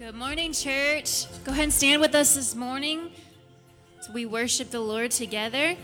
Good morning, church. Go ahead and stand with us this morning. We worship the Lord together.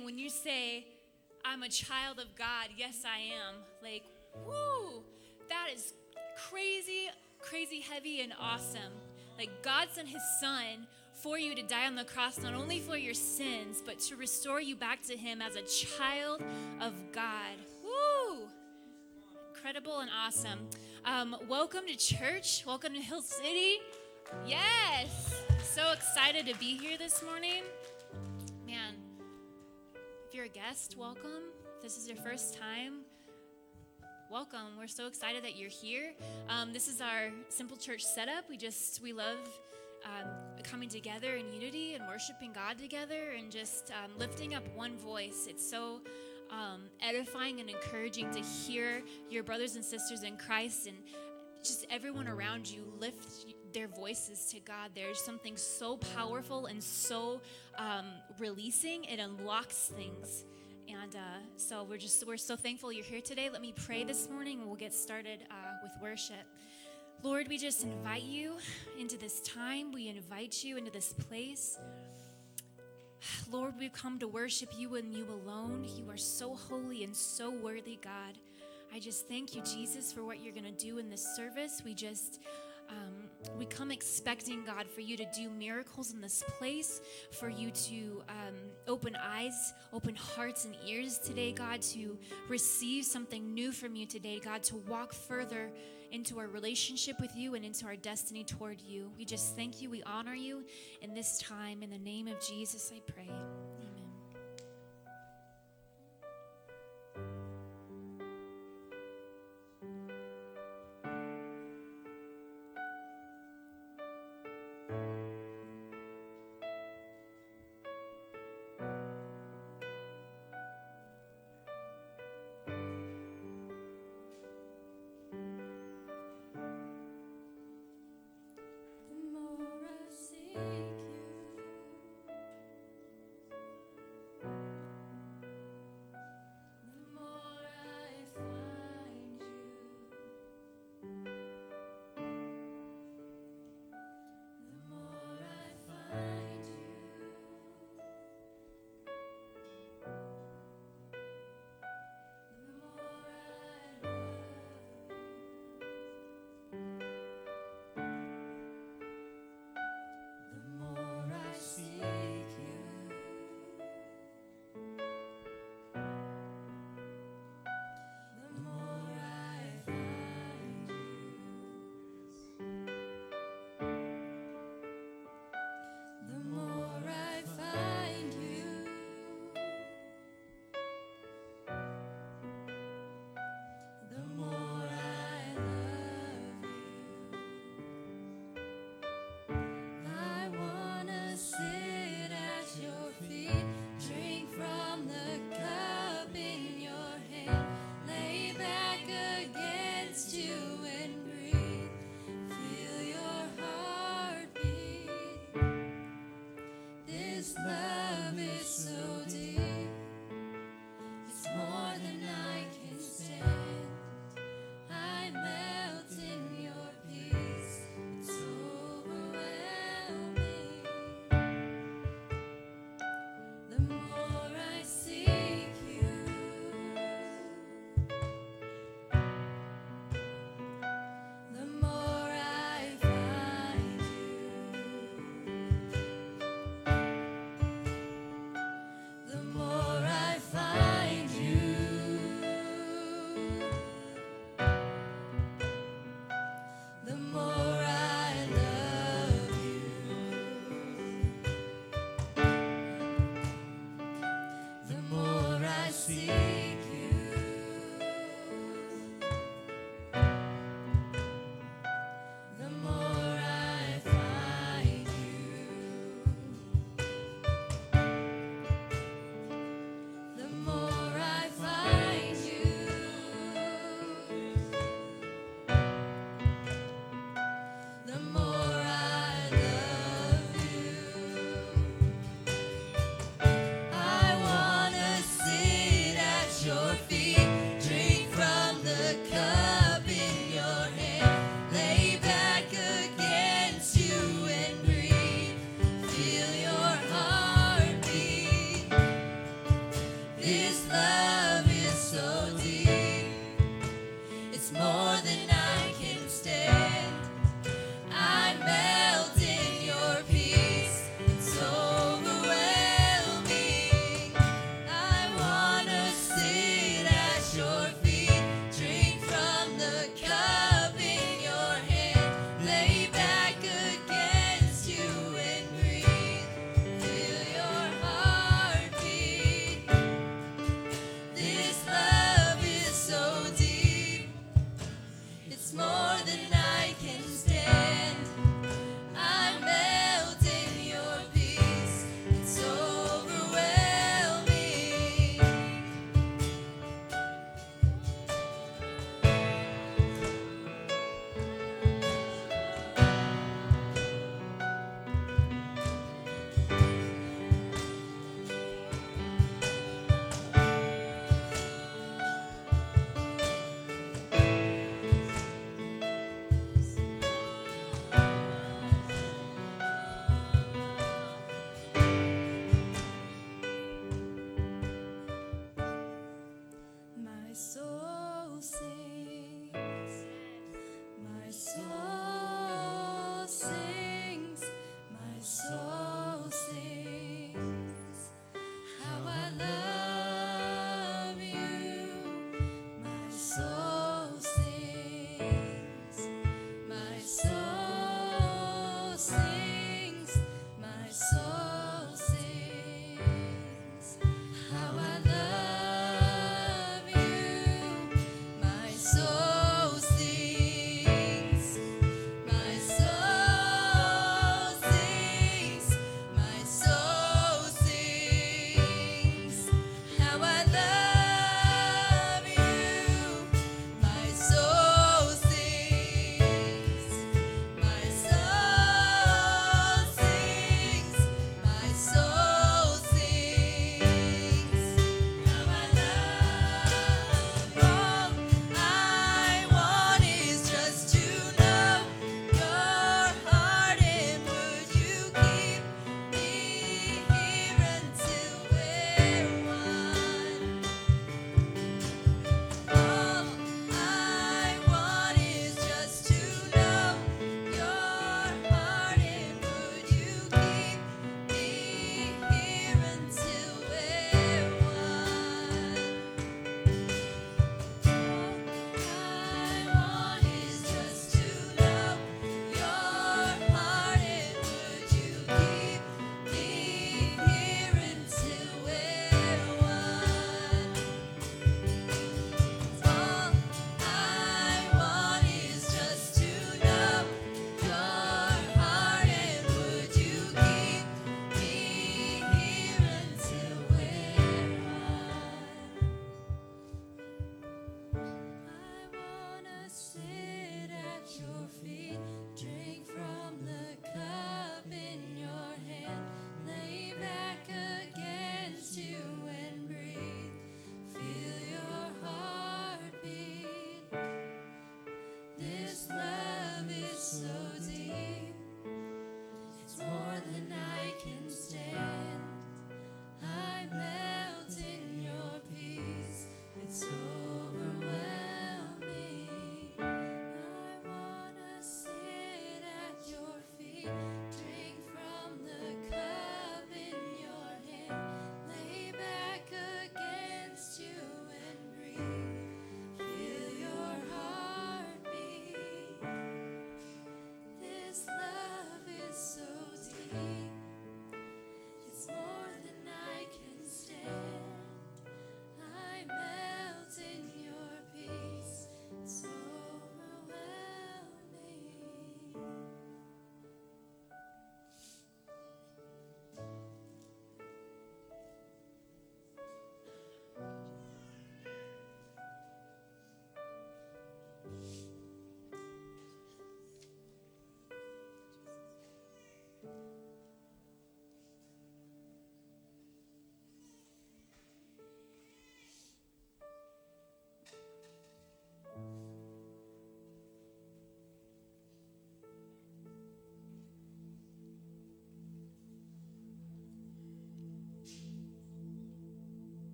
When you say, I'm a child of God? Yes, I am. Like, woo! That is crazy, crazy heavy and awesome. Like, God sent his son for you to die on the cross, not only for your sins, but to restore you back to him as a child of God. Woo! incredible and awesome. Um, welcome to church. Welcome to Hill City. Yes. So excited to be here this morning. Man, if you're a guest, welcome. If this is your first time, welcome. We're so excited that you're here. Um, this is our simple church setup. We just, we love um, coming together in unity and worshiping God together and just um, lifting up one voice. It's so um, edifying and encouraging to hear your brothers and sisters in Christ and just everyone around you lift their voices to God. There's something so powerful and so um, releasing. It unlocks things. And uh, so we're just we're so thankful you're here today. Let me pray this morning, and we'll get started uh, with worship. Lord, we just invite you into this time. We invite you into this place. Lord, we've come to worship you and you alone. You are so holy and so worthy, God. I just thank you, Jesus, for what you're going to do in this service. We just. Um, we come expecting, God, for you to do miracles in this place, for you to um, open eyes, open hearts and ears today, God, to receive something new from you today, God, to walk further into our relationship with you and into our destiny toward you. We just thank you. We honor you in this time. In the name of Jesus, I pray.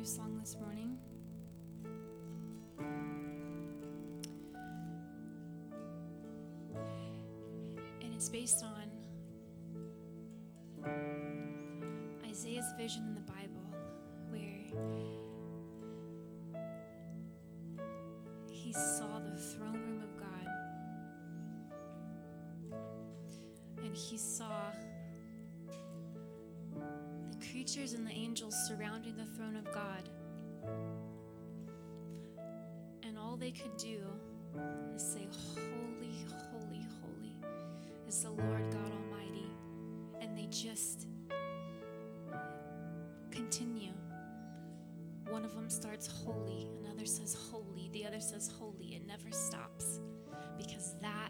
This morning. And it's based on Isaiah's vision in the Bible where he saw the throne room of God and he saw creatures and the angels surrounding the throne of God. And all they could do is say, Holy, holy, holy is the Lord God Almighty. And they just continue. One of them starts holy, another says holy, the other says holy. It never stops because that that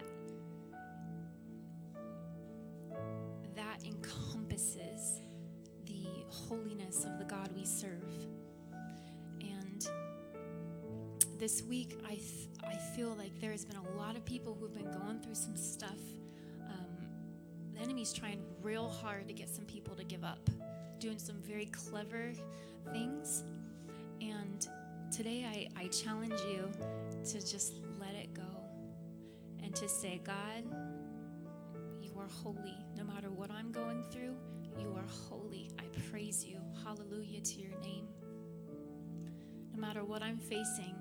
holiness of the God we serve. And this week, I, th- I feel like there's been a lot of people who've been going through some stuff. Um, the enemy's trying real hard to get some people to give up, doing some very clever things. And today, I, I challenge you to just let it go and to say, God, you are holy. No matter what I'm going through, you are holy. Praise you. Hallelujah to your name. No matter what I'm facing,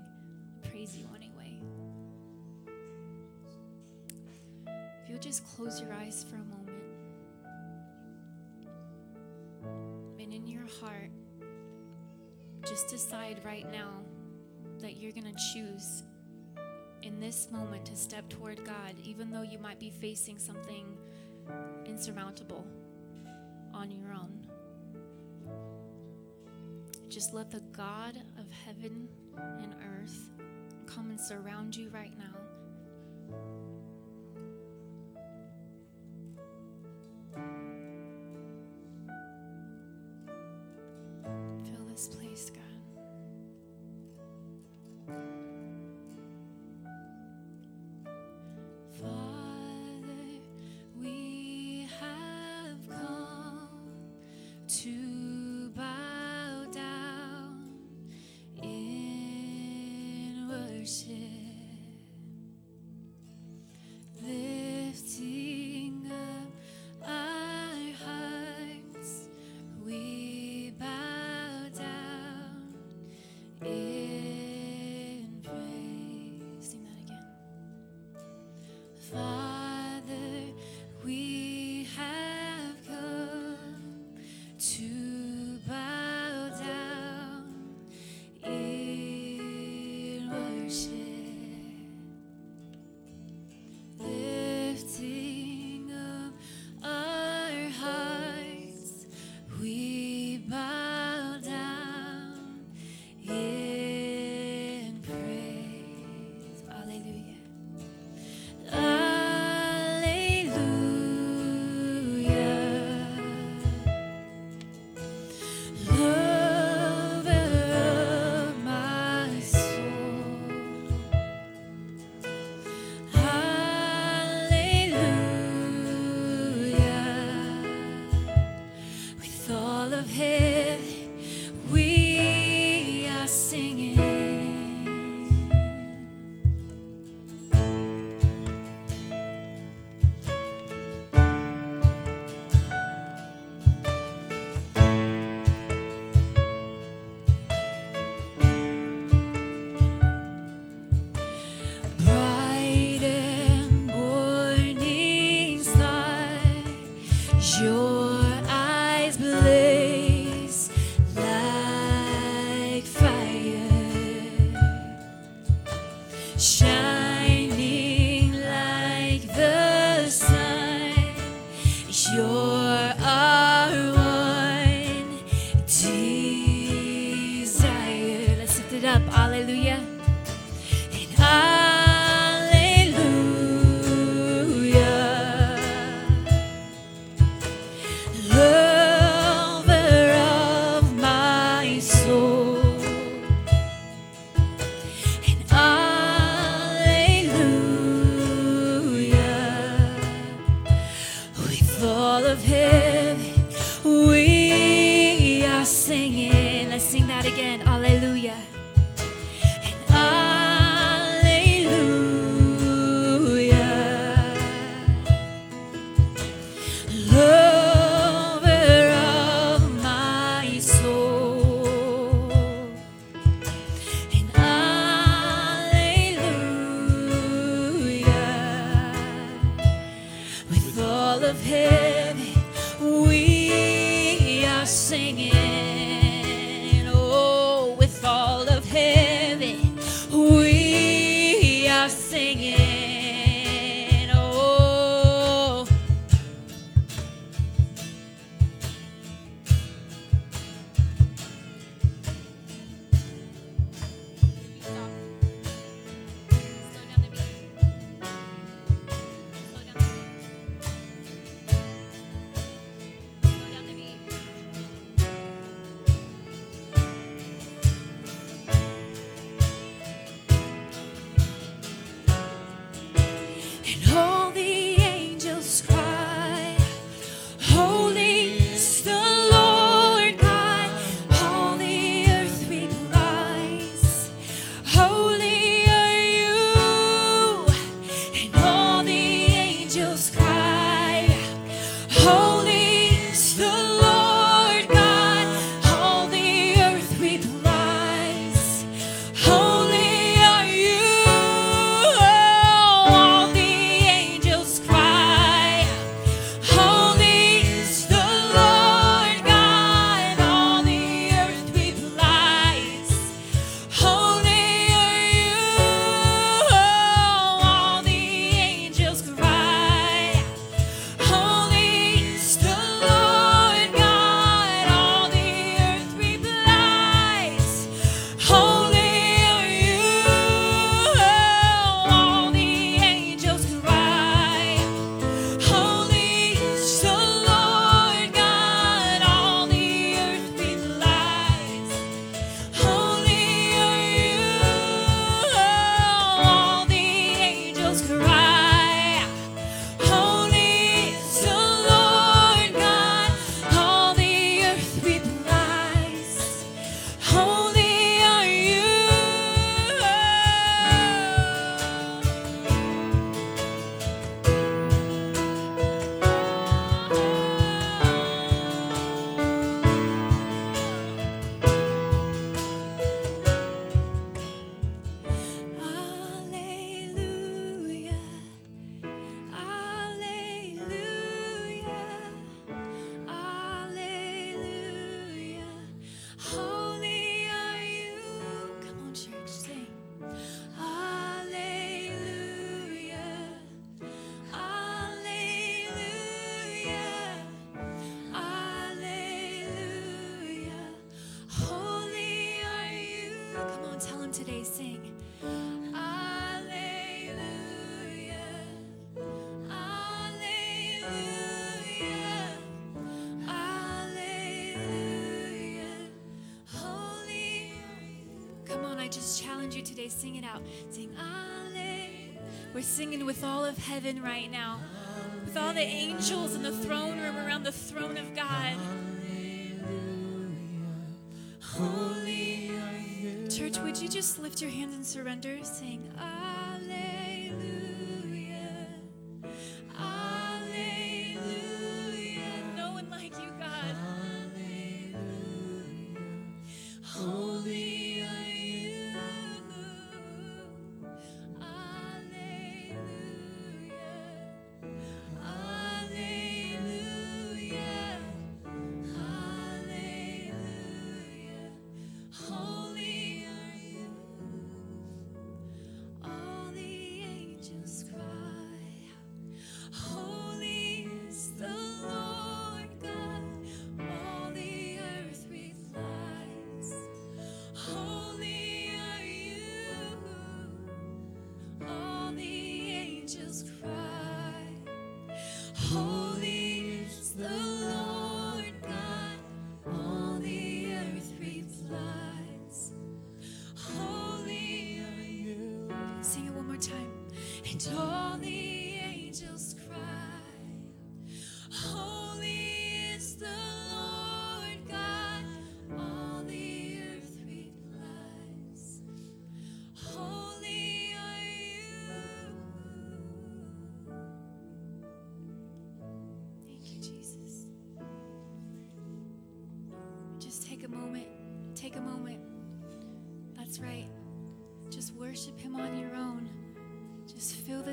I praise you anyway. If you'll just close your eyes for a moment. And in your heart, just decide right now that you're going to choose in this moment to step toward God, even though you might be facing something insurmountable on your own. Just let the God of heaven and earth come and surround you right now. Fill this place, God. Just challenge you today, sing it out. Sing, Alleluia. We're singing with all of heaven right now, with all the angels in the throne room around the throne of God. Holy. Church, would you just lift your hands and surrender? Sing, Alleluia. Alleluia.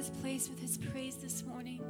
This place with His praise this morning.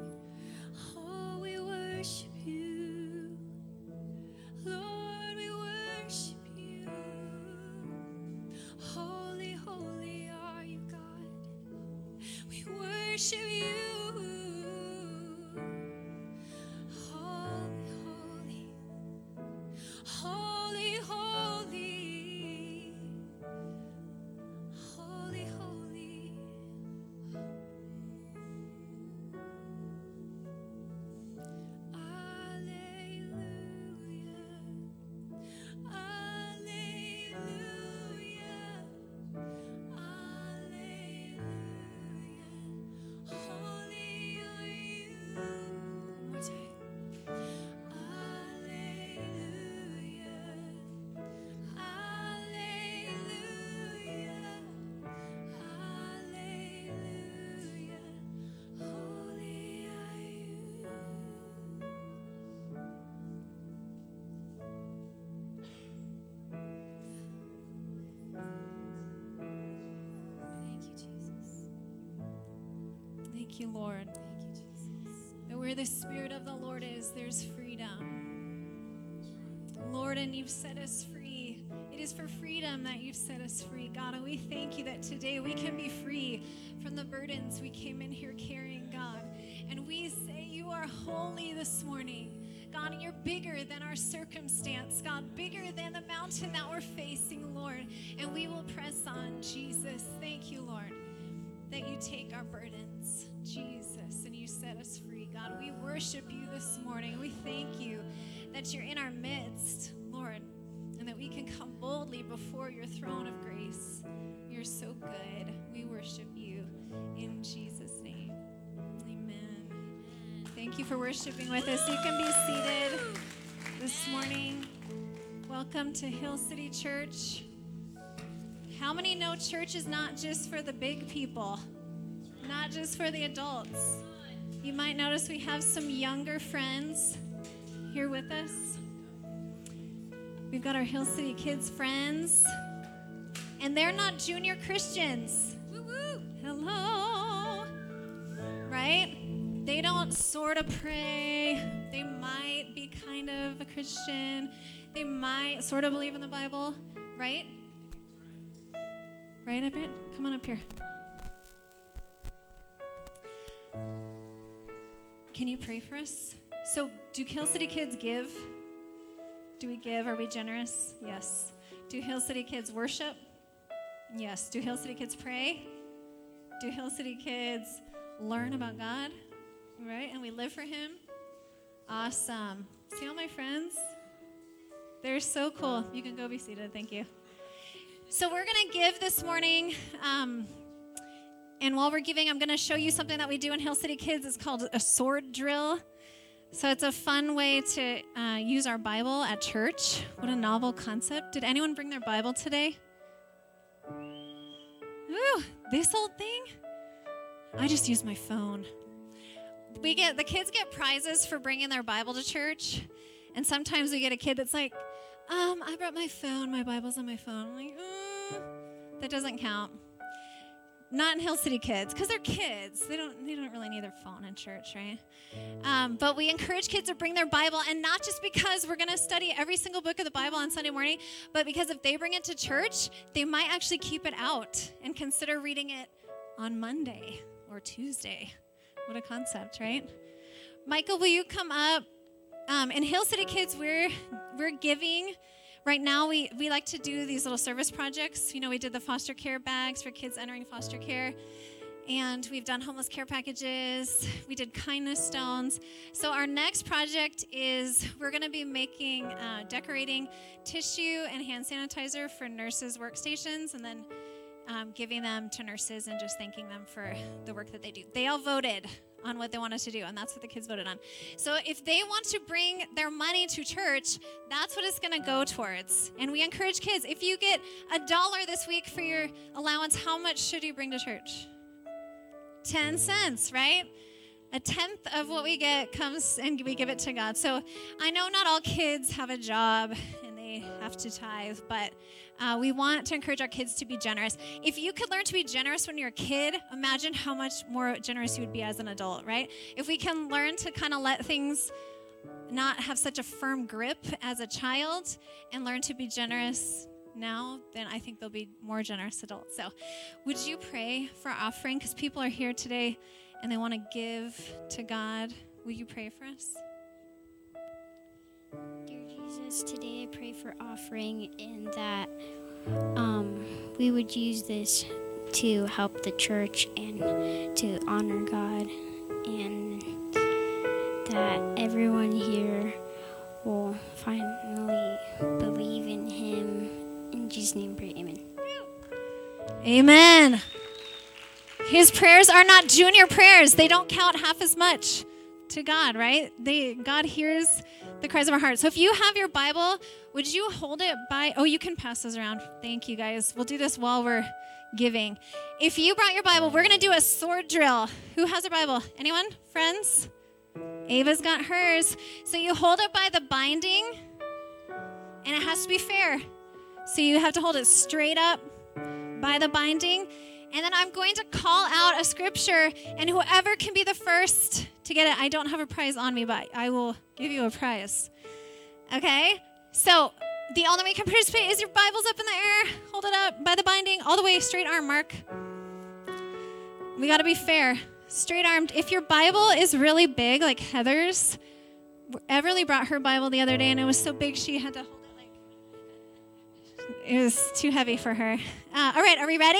Thank you, Lord. Thank you, Jesus. That where the Spirit of the Lord is, there's freedom. Lord, and you've set us free. It is for freedom that you've set us free, God. And we thank you that today we can be free from the burdens we came in here carrying, God. And we say you are holy this morning. God, and you're bigger than our circumstance, God, bigger than the mountain that we're facing, Lord. And we will press on, Jesus. Thank you, Lord that you take our burdens, Jesus, and you set us free. God, we worship you this morning. We thank you that you're in our midst, Lord, and that we can come boldly before your throne of grace. You're so good. We worship you in Jesus' name. Amen. Thank you for worshiping with us. You can be seated this morning. Welcome to Hill City Church. How many know church is not just for the big people, not just for the adults? You might notice we have some younger friends here with us. We've got our Hill City Kids friends, and they're not junior Christians. Woo woo. Hello. Right? They don't sort of pray. They might be kind of a Christian. They might sort of believe in the Bible, right? Right up here? Come on up here. Can you pray for us? So, do Hill City kids give? Do we give? Are we generous? Yes. Do Hill City kids worship? Yes. Do Hill City kids pray? Do Hill City kids learn about God? Right? And we live for Him? Awesome. See all my friends? They're so cool. You can go be seated. Thank you. So we're going to give this morning. Um, and while we're giving, I'm going to show you something that we do in Hill City Kids. It's called a sword drill. So it's a fun way to uh, use our Bible at church. What a novel concept. Did anyone bring their Bible today? Ooh, this old thing? I just use my phone. We get the kids get prizes for bringing their Bible to church, and sometimes we get a kid that's like, "Um, I brought my phone. My Bible's on my phone." I'm like, uh, that doesn't count. Not in Hill City Kids, because they're kids. They don't they don't really need their phone in church, right? Um, but we encourage kids to bring their Bible, and not just because we're going to study every single book of the Bible on Sunday morning, but because if they bring it to church, they might actually keep it out and consider reading it on Monday or Tuesday. What a concept, right? Michael, will you come up? Um, in Hill City Kids, we're we're giving. Right now, we, we like to do these little service projects. You know, we did the foster care bags for kids entering foster care, and we've done homeless care packages. We did kindness stones. So, our next project is we're going to be making, uh, decorating tissue and hand sanitizer for nurses' workstations, and then um, giving them to nurses and just thanking them for the work that they do. They all voted on what they wanted to do, and that's what the kids voted on. So if they want to bring their money to church, that's what it's going to go towards. And we encourage kids if you get a dollar this week for your allowance, how much should you bring to church? 10 cents, right? A tenth of what we get comes and we give it to God. So I know not all kids have a job they have to tithe, but uh, we want to encourage our kids to be generous. If you could learn to be generous when you're a kid, imagine how much more generous you would be as an adult, right? If we can learn to kind of let things not have such a firm grip as a child and learn to be generous now, then I think they'll be more generous adults. So, would you pray for offering? Because people are here today and they want to give to God. Will you pray for us? Today I pray for offering and that um, we would use this to help the church and to honor God, and that everyone here will finally believe in Him. In Jesus' name, pray. Amen. Amen. His prayers are not junior prayers. They don't count half as much to God, right? They God hears the cries of our heart. So if you have your Bible, would you hold it by Oh, you can pass those around. Thank you guys. We'll do this while we're giving. If you brought your Bible, we're going to do a sword drill. Who has a Bible? Anyone? Friends? Ava's got hers. So you hold it by the binding and it has to be fair. So you have to hold it straight up by the binding. And then I'm going to call out a scripture, and whoever can be the first to get it, I don't have a prize on me, but I will give you a prize. Okay? So the only way you can participate is your Bible's up in the air. Hold it up by the binding, all the way straight arm, Mark. We got to be fair. Straight armed. If your Bible is really big, like Heather's, Everly brought her Bible the other day, and it was so big she had to hold it like it was too heavy for her. Uh, all right, are we ready?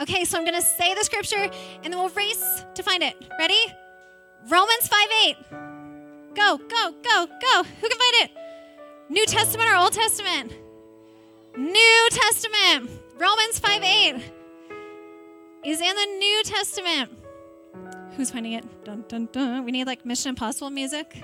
Okay, so I'm going to say the scripture and then we'll race to find it. Ready? Romans 5 8. Go, go, go, go. Who can find it? New Testament or Old Testament? New Testament. Romans 5 8 is in the New Testament. Who's finding it? Dun, dun, dun. We need like Mission Impossible music.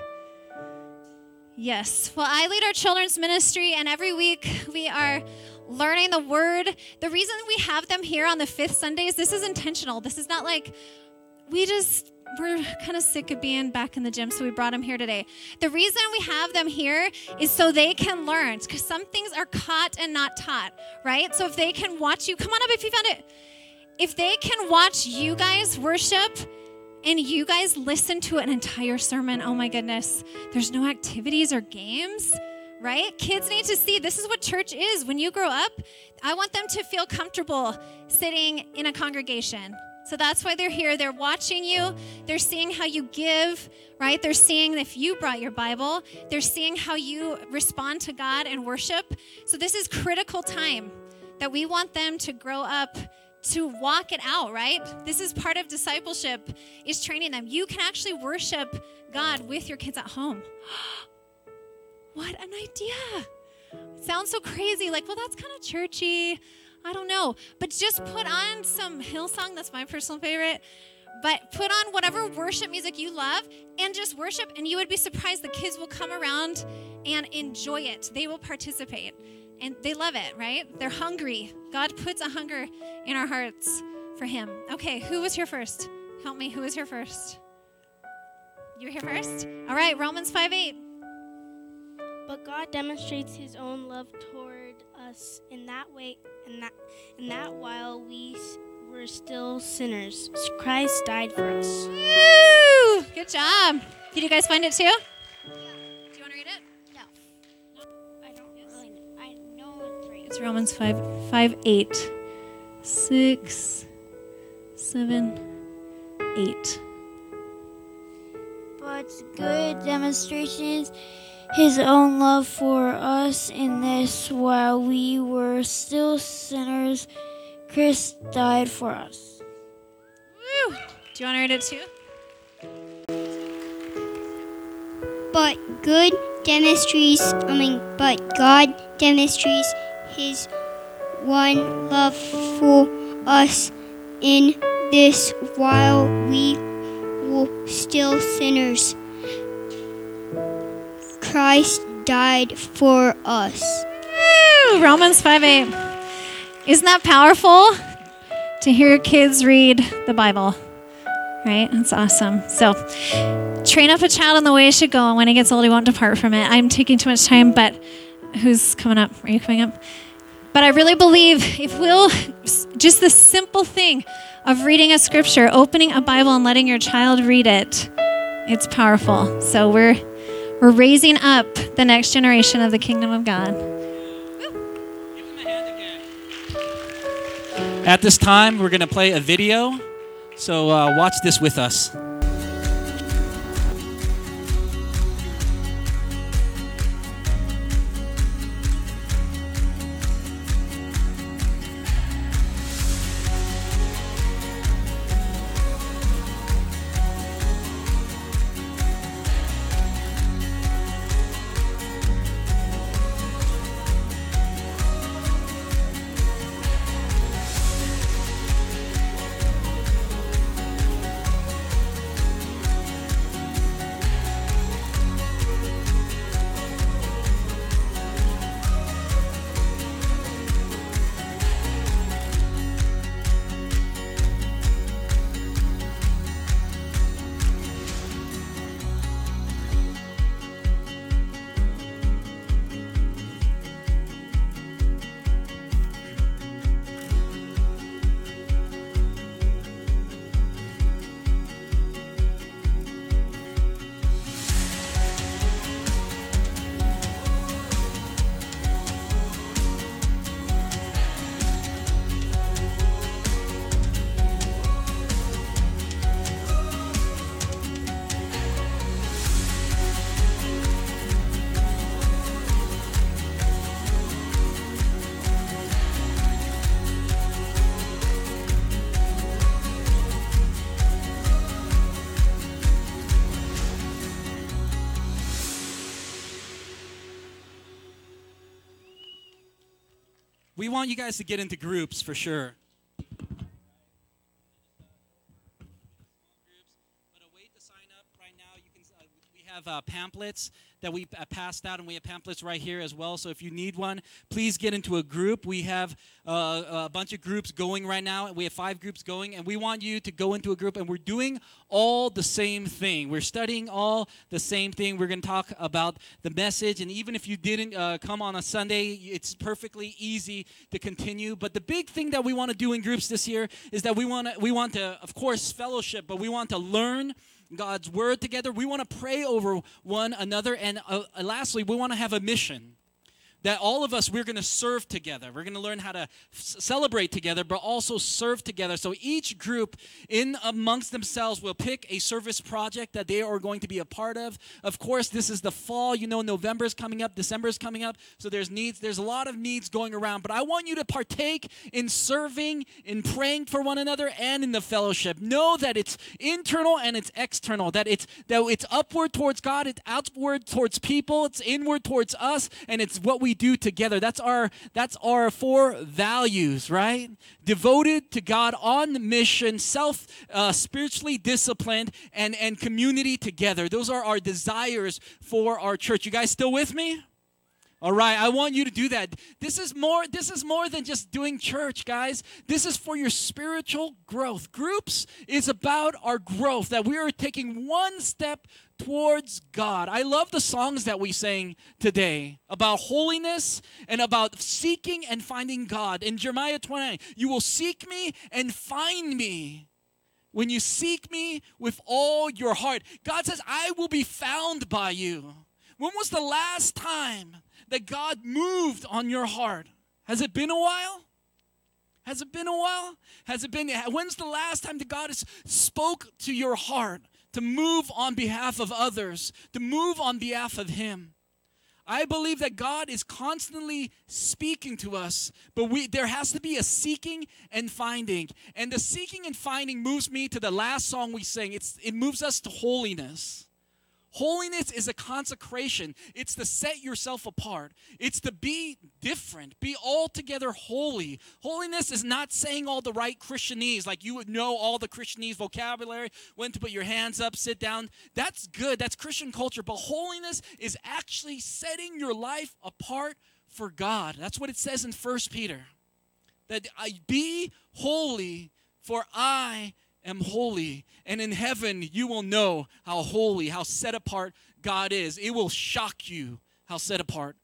Yes. Well, I lead our children's ministry, and every week we are learning the word. The reason we have them here on the fifth Sundays, this is intentional. This is not like we just we're kind of sick of being back in the gym, so we brought them here today. The reason we have them here is so they can learn, because some things are caught and not taught, right? So if they can watch you, come on up if you found it. If they can watch you guys worship and you guys listen to an entire sermon, oh my goodness, there's no activities or games right? Kids need to see this is what church is. When you grow up, I want them to feel comfortable sitting in a congregation. So that's why they're here. They're watching you. They're seeing how you give, right? They're seeing if you brought your Bible. They're seeing how you respond to God and worship. So this is critical time that we want them to grow up to walk it out, right? This is part of discipleship is training them. You can actually worship God with your kids at home. What an idea. Sounds so crazy. Like, well, that's kind of churchy. I don't know. But just put on some Hillsong. That's my personal favorite. But put on whatever worship music you love and just worship, and you would be surprised. The kids will come around and enjoy it. They will participate. And they love it, right? They're hungry. God puts a hunger in our hearts for Him. Okay, who was here first? Help me. Who was here first? You were here first? All right, Romans 5 8. But God demonstrates his own love toward us in that way in that in that while we were still sinners Christ died for us. Woo! Good job. Did you guys find it too? Yeah. Do you want to read it? No. I don't really know. I know it's right. It's Romans 5 5 8. 6 7 8. but good demonstrations his own love for us in this while we were still sinners Christ died for us. Woo! Do you want to read it too? But good demonstrates, I mean, but God demonstrates His one love for us in this while we were still sinners. Christ died for us. Romans 5 8. Isn't that powerful to hear kids read the Bible? Right? That's awesome. So, train up a child in the way he should go, and when he gets old, he won't depart from it. I'm taking too much time, but who's coming up? Are you coming up? But I really believe if we'll just the simple thing of reading a scripture, opening a Bible, and letting your child read it, it's powerful. So we're we're raising up the next generation of the kingdom of God. At this time, we're going to play a video. So uh, watch this with us. Want you guys to get into groups for sure. We have uh, pamphlets that we uh, passed out, and we have pamphlets right here as well. So if you need one, please get into a group. We have uh, a bunch of groups going right now. We have five groups going, and we want you to go into a group. And we're doing all the same thing. We're studying all the same thing. We're going to talk about the message, and even if you didn't uh, come on a Sunday, it's perfectly easy to continue. But the big thing that we want to do in groups this year is that we want we want to, of course, fellowship, but we want to learn God's word together. We want to pray over one another. And uh, lastly, we want to have a mission that all of us we're going to serve together. We're going to learn how to celebrate together but also serve together. So each group in amongst themselves will pick a service project that they are going to be a part of. Of course this is the fall you know november is coming up december is coming up so there's needs there's a lot of needs going around but i want you to partake in serving in praying for one another and in the fellowship. Know that it's internal and it's external that it's that it's upward towards god it's outward towards people it's inward towards us and it's what we do together. That's our that's our four values, right? Devoted to God, on mission, self uh, spiritually disciplined, and and community together. Those are our desires for our church. You guys still with me? All right, I want you to do that. This is more this is more than just doing church, guys. This is for your spiritual growth. Groups is about our growth that we are taking one step towards God. I love the songs that we sang today about holiness and about seeking and finding God. In Jeremiah 29, you will seek me and find me when you seek me with all your heart. God says, I will be found by you. When was the last time that God moved on your heart? Has it been a while? Has it been a while? Has it been when's the last time that God has spoke to your heart to move on behalf of others, to move on behalf of him? I believe that God is constantly speaking to us, but we there has to be a seeking and finding. And the seeking and finding moves me to the last song we sang. It's it moves us to holiness. Holiness is a consecration. It's to set yourself apart. It's to be different, be altogether holy. Holiness is not saying all the right Christianese, like you would know all the Christianese vocabulary, when to put your hands up, sit down. That's good. That's Christian culture. But holiness is actually setting your life apart for God. That's what it says in First Peter. That I be holy, for I am holy. And in heaven, you will know how holy, how set apart God is. It will shock you how set apart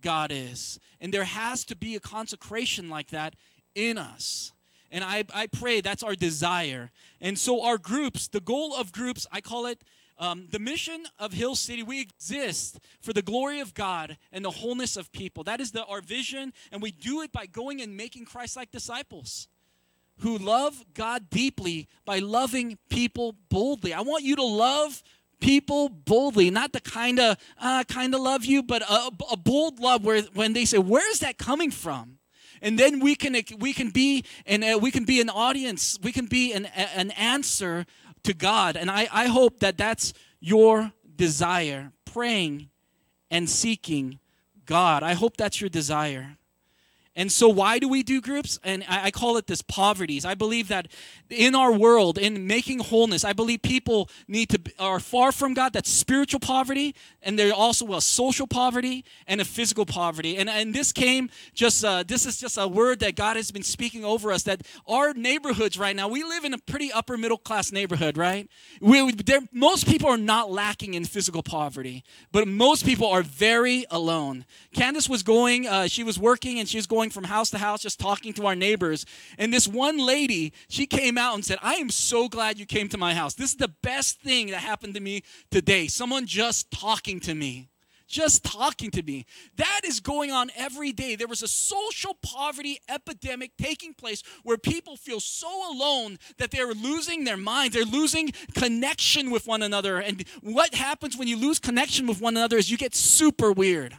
God is. And there has to be a consecration like that in us. And I, I pray that's our desire. And so, our groups, the goal of groups, I call it um, the mission of Hill City. We exist for the glory of God and the wholeness of people. That is the, our vision. And we do it by going and making Christ like disciples who love God deeply by loving people boldly. I want you to love people boldly, not the kind of uh, kind of love you, but a, a bold love where when they say, "Where is that coming from?" and then we can we can be and uh, we can be an audience we can be an, an answer to god and I, I hope that that's your desire praying and seeking god i hope that's your desire and so, why do we do groups? And I, call it this poverties. I believe that in our world, in making wholeness, I believe people need to are far from God. That's spiritual poverty, and there's also a social poverty and a physical poverty. And and this came just uh, this is just a word that God has been speaking over us. That our neighborhoods right now, we live in a pretty upper middle class neighborhood, right? We, most people are not lacking in physical poverty, but most people are very alone. Candice was going, uh, she was working, and she was going going from house to house just talking to our neighbors. And this one lady, she came out and said, I am so glad you came to my house. This is the best thing that happened to me today. Someone just talking to me just talking to me. That is going on every day. There was a social poverty epidemic taking place where people feel so alone that they're losing their minds. They're losing connection with one another. And what happens when you lose connection with one another is you get super weird.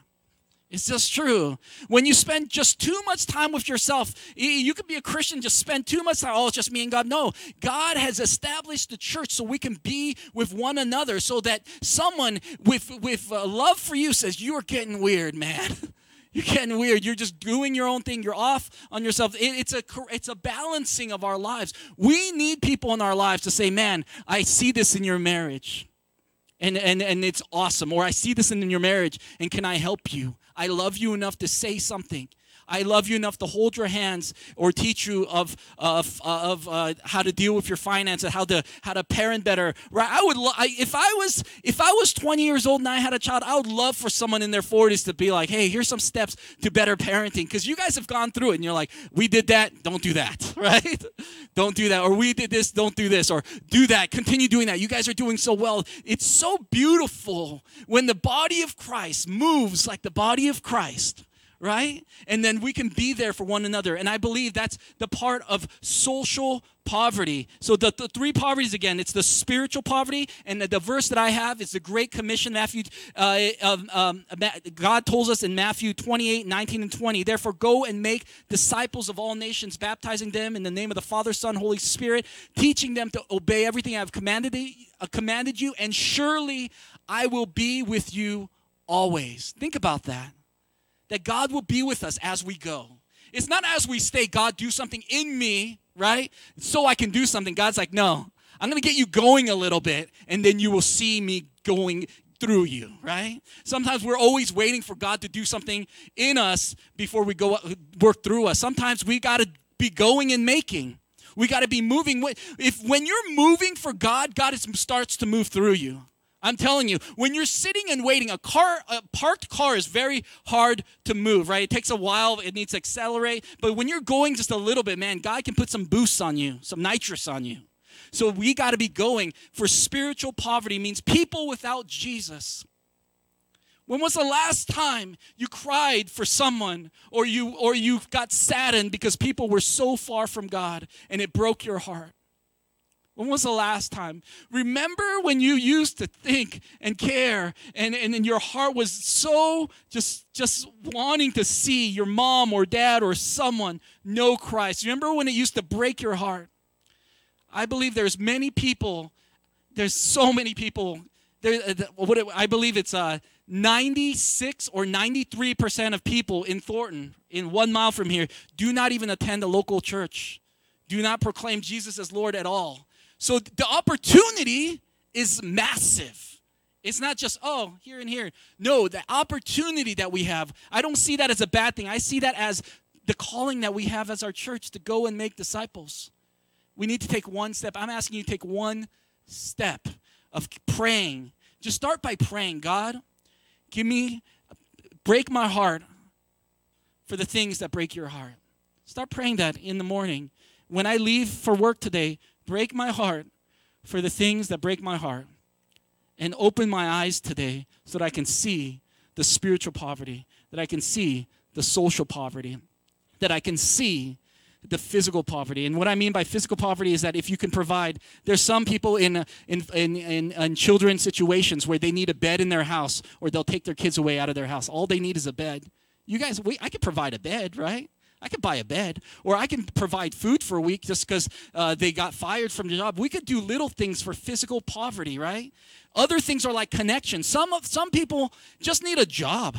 It's just true. When you spend just too much time with yourself, you could be a Christian, just spend too much time. Oh, it's just me and God. No, God has established the church so we can be with one another, so that someone with with uh, love for you says, "You are getting weird, man." You're getting weird. You're just doing your own thing. You're off on yourself. It, it's a it's a balancing of our lives. We need people in our lives to say, "Man, I see this in your marriage." And, and, and it's awesome. Or I see this in your marriage, and can I help you? I love you enough to say something. I love you enough to hold your hands or teach you of of, of uh, how to deal with your finances, how to how to parent better. Right? I would lo- I, if I was if I was 20 years old and I had a child, I would love for someone in their 40s to be like, "Hey, here's some steps to better parenting," because you guys have gone through it, and you're like, "We did that, don't do that," right? don't do that, or we did this, don't do this, or do that, continue doing that. You guys are doing so well. It's so beautiful when the body of Christ moves like the body of Christ right? And then we can be there for one another. And I believe that's the part of social poverty. So the, the three poverties again, it's the spiritual poverty, and the, the verse that I have is the Great Commission, Matthew. Uh, um, God told us in Matthew 28, 19 and 20. Therefore, go and make disciples of all nations, baptizing them in the name of the Father, Son, Holy Spirit, teaching them to obey everything I have commanded, uh, commanded you, and surely I will be with you always. Think about that that God will be with us as we go. It's not as we stay, God, do something in me, right? So I can do something. God's like, no, I'm going to get you going a little bit, and then you will see me going through you, right? Sometimes we're always waiting for God to do something in us before we go work through us. Sometimes we got to be going and making. We got to be moving. If when you're moving for God, God starts to move through you. I'm telling you, when you're sitting and waiting, a car, a parked car is very hard to move, right? It takes a while, it needs to accelerate. But when you're going just a little bit, man, God can put some boosts on you, some nitrous on you. So we got to be going for spiritual poverty means people without Jesus. When was the last time you cried for someone or you or you got saddened because people were so far from God and it broke your heart? When was the last time? Remember when you used to think and care and, and, and your heart was so just, just wanting to see your mom or dad or someone know Christ? Remember when it used to break your heart? I believe there's many people, there's so many people. There, uh, what I believe it's uh, 96 or 93% of people in Thornton, in one mile from here, do not even attend a local church, do not proclaim Jesus as Lord at all. So the opportunity is massive. It's not just, oh, here and here. No, the opportunity that we have, I don't see that as a bad thing. I see that as the calling that we have as our church to go and make disciples. We need to take one step. I'm asking you to take one step of praying. Just start by praying, God, give me, break my heart for the things that break your heart. Start praying that in the morning. When I leave for work today, break my heart for the things that break my heart and open my eyes today so that I can see the spiritual poverty, that I can see the social poverty, that I can see the physical poverty. And what I mean by physical poverty is that if you can provide, there's some people in, in, in, in, in situations where they need a bed in their house or they'll take their kids away out of their house. All they need is a bed. You guys, we, I could provide a bed, right? I could buy a bed, or I can provide food for a week just because uh, they got fired from the job. We could do little things for physical poverty, right? Other things are like connections. Some of some people just need a job,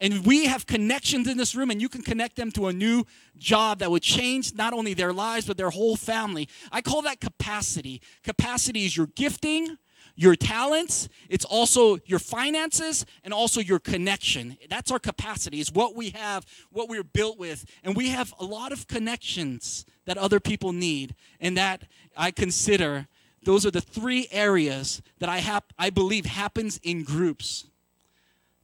and we have connections in this room, and you can connect them to a new job that would change not only their lives but their whole family. I call that capacity. Capacity is your gifting, your talents, it's also your finances, and also your connection. That's our capacity, is what we have, what we're built with. And we have a lot of connections that other people need. And that I consider those are the three areas that I, have, I believe happens in groups.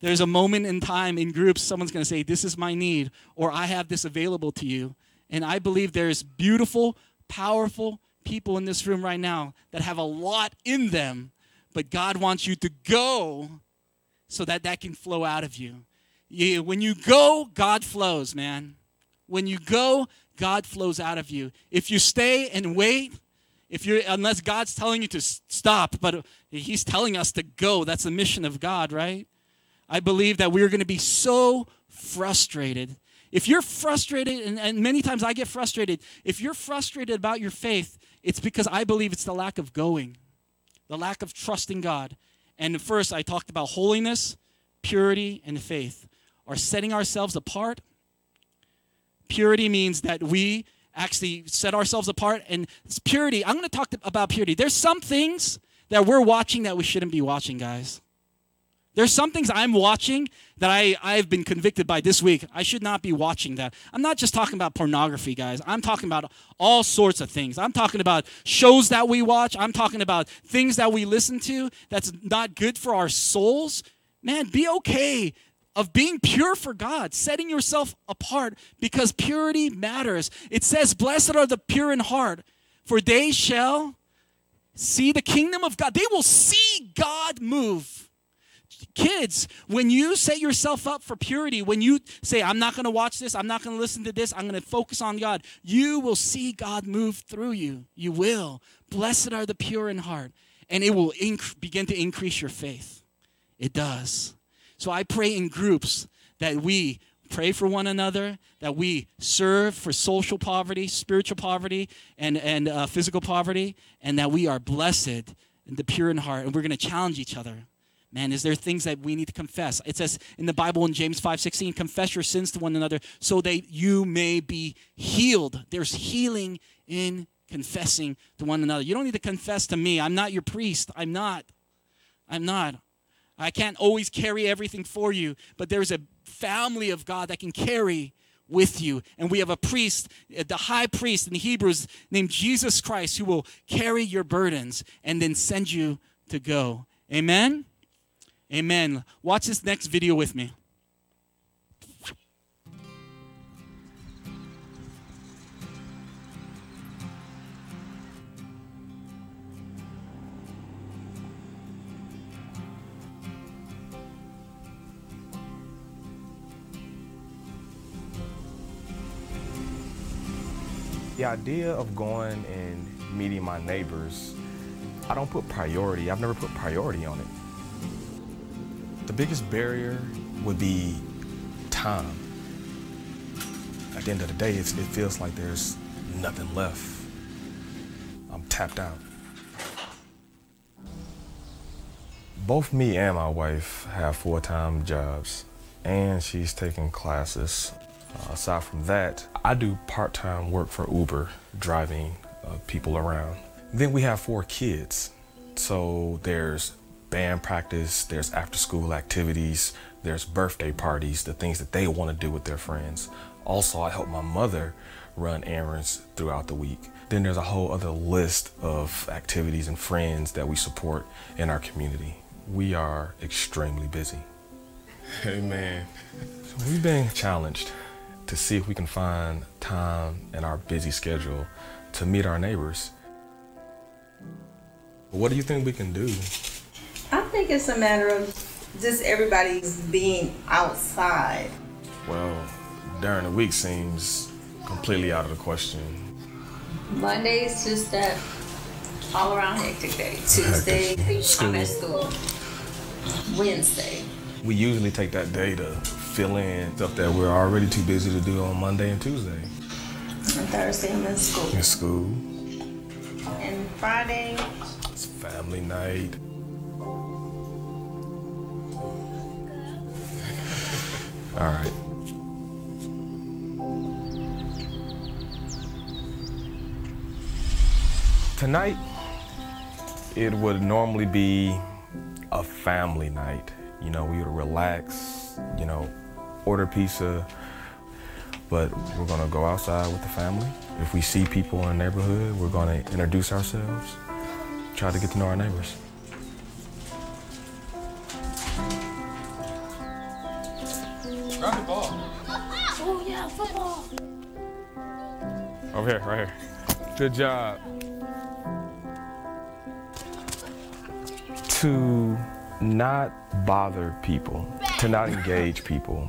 There's a moment in time in groups, someone's going to say, This is my need, or I have this available to you. And I believe there's beautiful, powerful people in this room right now that have a lot in them but God wants you to go so that that can flow out of you. you. When you go, God flows, man. When you go, God flows out of you. If you stay and wait, if you're unless God's telling you to stop, but He's telling us to go, that's the mission of God, right? I believe that we're going to be so frustrated. If you're frustrated, and, and many times I get frustrated, if you're frustrated about your faith, it's because I believe it's the lack of going the lack of trust in God. And first, I talked about holiness, purity, and faith. Are setting ourselves apart. Purity means that we actually set ourselves apart. And purity, I'm going to talk about purity. There's some things that we're watching that we shouldn't be watching, guys. There's some things I'm watching that I, I've been convicted by this week. I should not be watching that. I'm not just talking about pornography, guys. I'm talking about all sorts of things. I'm talking about shows that we watch. I'm talking about things that we listen to that's not good for our souls. Man, be okay of being pure for God, setting yourself apart because purity matters. It says, Blessed are the pure in heart, for they shall see the kingdom of God. They will see God move. Kids, when you set yourself up for purity, when you say, I'm not going to watch this, I'm not going to listen to this, I'm going to focus on God, you will see God move through you. You will. Blessed are the pure in heart, and it will inc- begin to increase your faith. It does. So I pray in groups that we pray for one another, that we serve for social poverty, spiritual poverty, and, and uh, physical poverty, and that we are blessed and the pure in heart, and we're going to challenge each other Man, is there things that we need to confess? It says in the Bible in James 5:16, confess your sins to one another so that you may be healed. There's healing in confessing to one another. You don't need to confess to me. I'm not your priest. I'm not. I'm not. I can't always carry everything for you, but there's a family of God that can carry with you. And we have a priest, uh, the high priest in the Hebrews named Jesus Christ, who will carry your burdens and then send you to go. Amen? Amen. Watch this next video with me. The idea of going and meeting my neighbors, I don't put priority, I've never put priority on it. The biggest barrier would be time. At the end of the day, it feels like there's nothing left. I'm tapped out. Both me and my wife have full time jobs, and she's taking classes. Uh, aside from that, I do part time work for Uber, driving uh, people around. Then we have four kids. So there's band practice, there's after school activities, there's birthday parties, the things that they want to do with their friends. Also, I help my mother run errands throughout the week. Then there's a whole other list of activities and friends that we support in our community. We are extremely busy. Amen. So we've been challenged to see if we can find time in our busy schedule to meet our neighbors. What do you think we can do? I think it's a matter of just everybody's being outside. Well, during the week seems completely out of the question. Monday's just that all around hectic day. Tuesday, I'm at school. Wednesday. We usually take that day to fill in stuff that we're already too busy to do on Monday and Tuesday. And Thursday, I'm in school. In school, And Friday, it's family night. All right. Tonight, it would normally be a family night. You know, we would relax, you know, order pizza, but we're gonna go outside with the family. If we see people in the neighborhood, we're gonna introduce ourselves, try to get to know our neighbors. Over here, right here. Good job. To not bother people, to not engage people.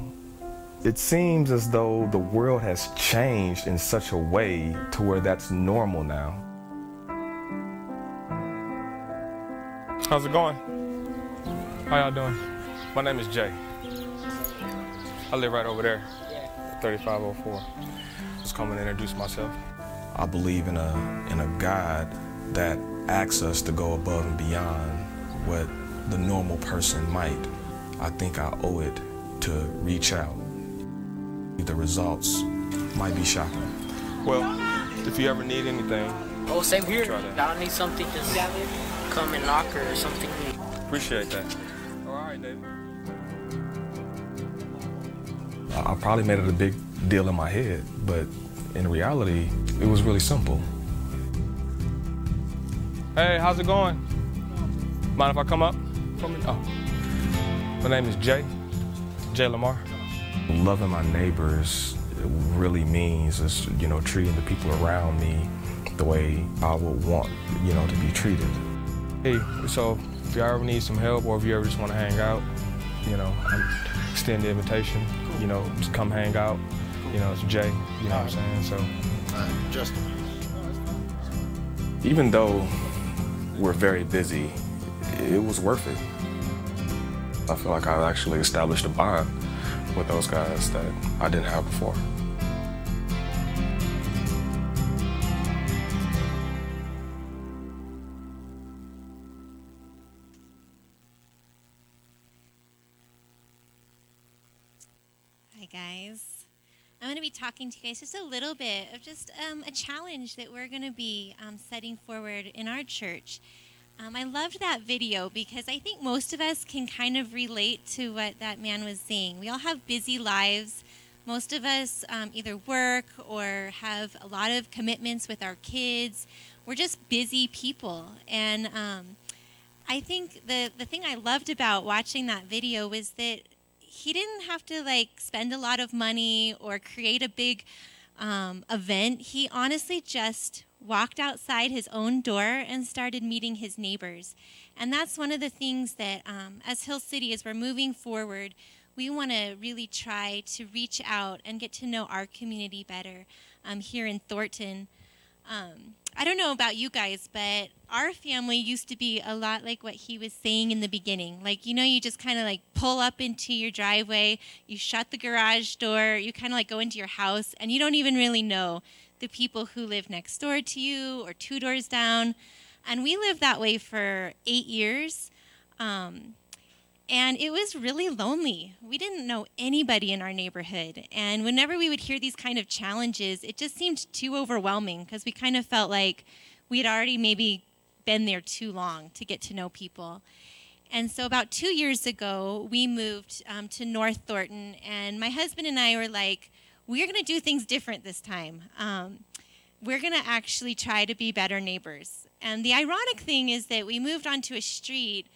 It seems as though the world has changed in such a way to where that's normal now. How's it going? How y'all doing? My name is Jay. I live right over there, 3504. Just come and introduce myself. I believe in a in a God that asks us to go above and beyond what the normal person might. I think I owe it to reach out. The results might be shocking. Well, if you ever need anything, Oh, same here. Try that. Y'all need something, just come and knock or something. appreciate that. All right, David. I I probably made it a big deal in my head, but in reality, it was really simple. Hey, how's it going? Mind if I come up? For me? Oh. My name is Jay, Jay Lamar. Loving my neighbors really means is, you know, treating the people around me the way I would want, you know, to be treated. Hey, so if you ever need some help or if you ever just want to hang out, you know, extend the invitation, you know, just come hang out. You know, it's Jay, you know what I'm saying? So Justin. even though we're very busy, it was worth it. I feel like I actually established a bond with those guys that I didn't have before. Talking to you guys just a little bit of just um, a challenge that we're going to be um, setting forward in our church. Um, I loved that video because I think most of us can kind of relate to what that man was saying. We all have busy lives. Most of us um, either work or have a lot of commitments with our kids. We're just busy people. And um, I think the, the thing I loved about watching that video was that he didn't have to like spend a lot of money or create a big um, event. He honestly just walked outside his own door and started meeting his neighbors. And that's one of the things that, um, as Hill City, as we're moving forward, we want to really try to reach out and get to know our community better um, here in Thornton. Um, I don't know about you guys, but our family used to be a lot like what he was saying in the beginning. Like, you know, you just kind of like pull up into your driveway, you shut the garage door, you kind of like go into your house, and you don't even really know the people who live next door to you or two doors down. And we lived that way for eight years. Um, and it was really lonely. We didn't know anybody in our neighborhood. And whenever we would hear these kind of challenges, it just seemed too overwhelming because we kind of felt like we'd already maybe been there too long to get to know people. And so, about two years ago, we moved um, to North Thornton, and my husband and I were like, we're going to do things different this time. Um, we're going to actually try to be better neighbors. And the ironic thing is that we moved onto a street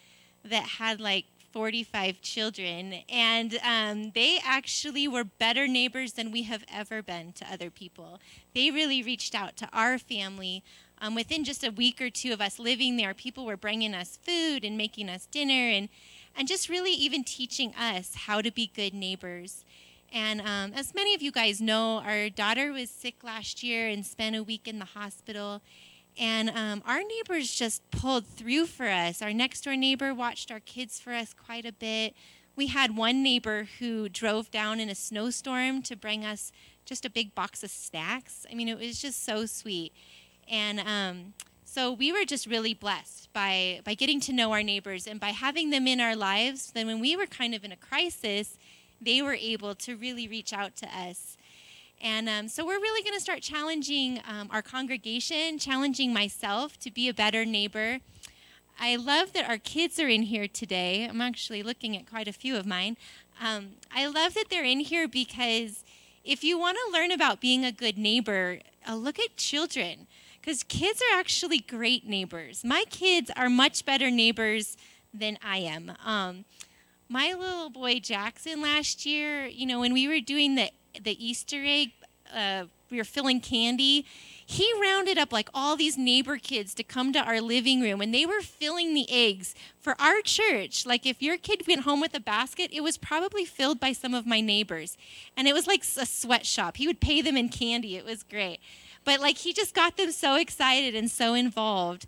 that had like 45 children, and um, they actually were better neighbors than we have ever been to other people. They really reached out to our family. Um, within just a week or two of us living there, people were bringing us food and making us dinner, and and just really even teaching us how to be good neighbors. And um, as many of you guys know, our daughter was sick last year and spent a week in the hospital. And um, our neighbors just pulled through for us. Our next door neighbor watched our kids for us quite a bit. We had one neighbor who drove down in a snowstorm to bring us just a big box of snacks. I mean, it was just so sweet. And um, so we were just really blessed by, by getting to know our neighbors and by having them in our lives. Then, when we were kind of in a crisis, they were able to really reach out to us. And um, so we're really going to start challenging um, our congregation, challenging myself to be a better neighbor. I love that our kids are in here today. I'm actually looking at quite a few of mine. Um, I love that they're in here because if you want to learn about being a good neighbor, uh, look at children because kids are actually great neighbors. My kids are much better neighbors than I am. Um, my little boy Jackson last year, you know, when we were doing the the Easter egg, uh, we were filling candy. He rounded up like all these neighbor kids to come to our living room, and they were filling the eggs for our church. Like if your kid went home with a basket, it was probably filled by some of my neighbors, and it was like a sweatshop. He would pay them in candy. It was great, but like he just got them so excited and so involved.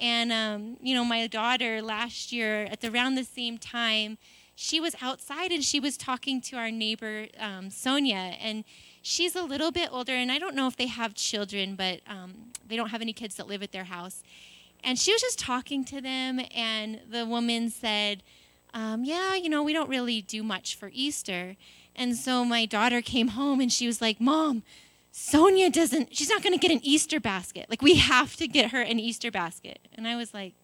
And um, you know, my daughter last year at around the same time she was outside and she was talking to our neighbor um, Sonia, and she's a little bit older, and I don't know if they have children, but um, they don't have any kids that live at their house. And she was just talking to them, and the woman said, um, "Yeah, you know, we don't really do much for Easter." And so my daughter came home, and she was like, "Mom." Sonia doesn't, she's not going to get an Easter basket. Like, we have to get her an Easter basket. And I was like,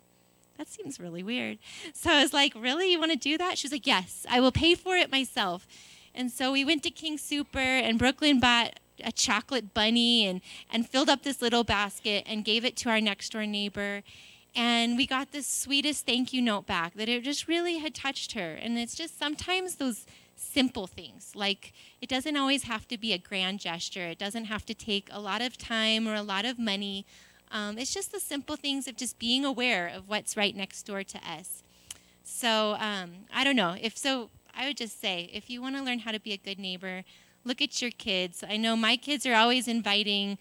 that seems really weird. So I was like, really? You want to do that? She was like, yes, I will pay for it myself. And so we went to King Soopers, and Brooklyn bought a chocolate bunny and, and filled up this little basket and gave it to our next door neighbor. And we got the sweetest thank you note back that it just really had touched her. And it's just sometimes those simple things. Like it doesn't always have to be a grand gesture, it doesn't have to take a lot of time or a lot of money. Um, it's just the simple things of just being aware of what's right next door to us. So um, I don't know. If so, I would just say if you want to learn how to be a good neighbor, look at your kids. I know my kids are always inviting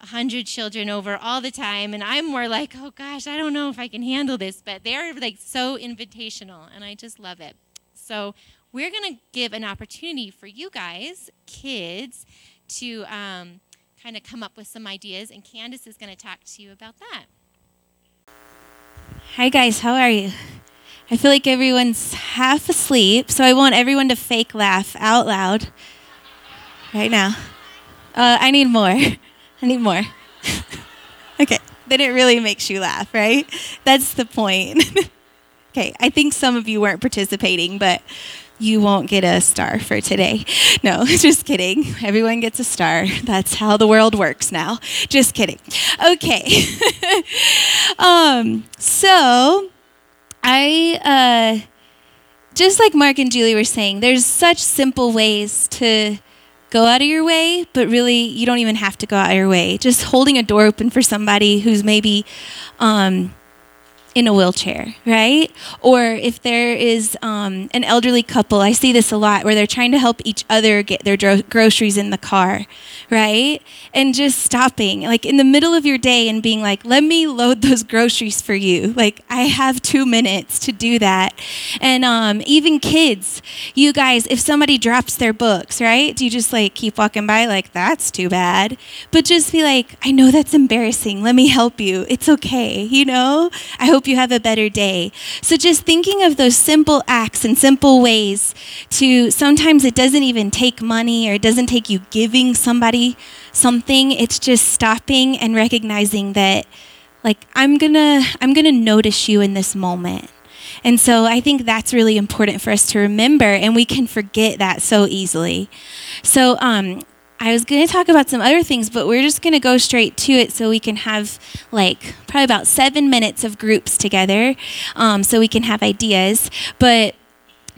a hundred children over all the time, and I'm more like, oh gosh, I don't know if I can handle this. But they're like so invitational, and I just love it. So we're to give an opportunity for you guys, kids, to um, kind of come up with some ideas, and Candice is going to talk to you about that. Hi, guys. How are you? I feel like everyone's half asleep, so I want everyone to fake laugh out loud right now. Uh, I need more. I need more. okay, then it really makes you laugh, right? That's the point. okay, I think some of you weren't participating, but you won't get a star for today. No, just kidding. Everyone gets a star. That's how the world works now. Just kidding. Okay. um, so I uh, just like Mark and Julie were saying, there's such simple ways to go out of your way, but really you don't even have to go out of your way. Just holding a door open for somebody who's maybe um, in a wheelchair, right? Or if there is um, an elderly couple, I see this a lot where they're trying to help each other get their dro- groceries in the car, right? And just stopping, like in the middle of your day, and being like, let me load those groceries for you. Like, I have two minutes to do that. And um, even kids, you guys, if somebody drops their books, right? Do you just like keep walking by, like, that's too bad? But just be like, I know that's embarrassing. Let me help you. It's okay, you know? I hope you have a better day. So just thinking of those simple acts and simple ways to sometimes it doesn't even take money or it doesn't take you giving somebody something. It's just stopping and recognizing that like I'm going to I'm going to notice you in this moment. And so I think that's really important for us to remember, and we can forget that so easily. So um, I was going to talk about some other things, but we're just going to go straight to it so we can have like probably about seven minutes of groups together um, so we can have ideas. But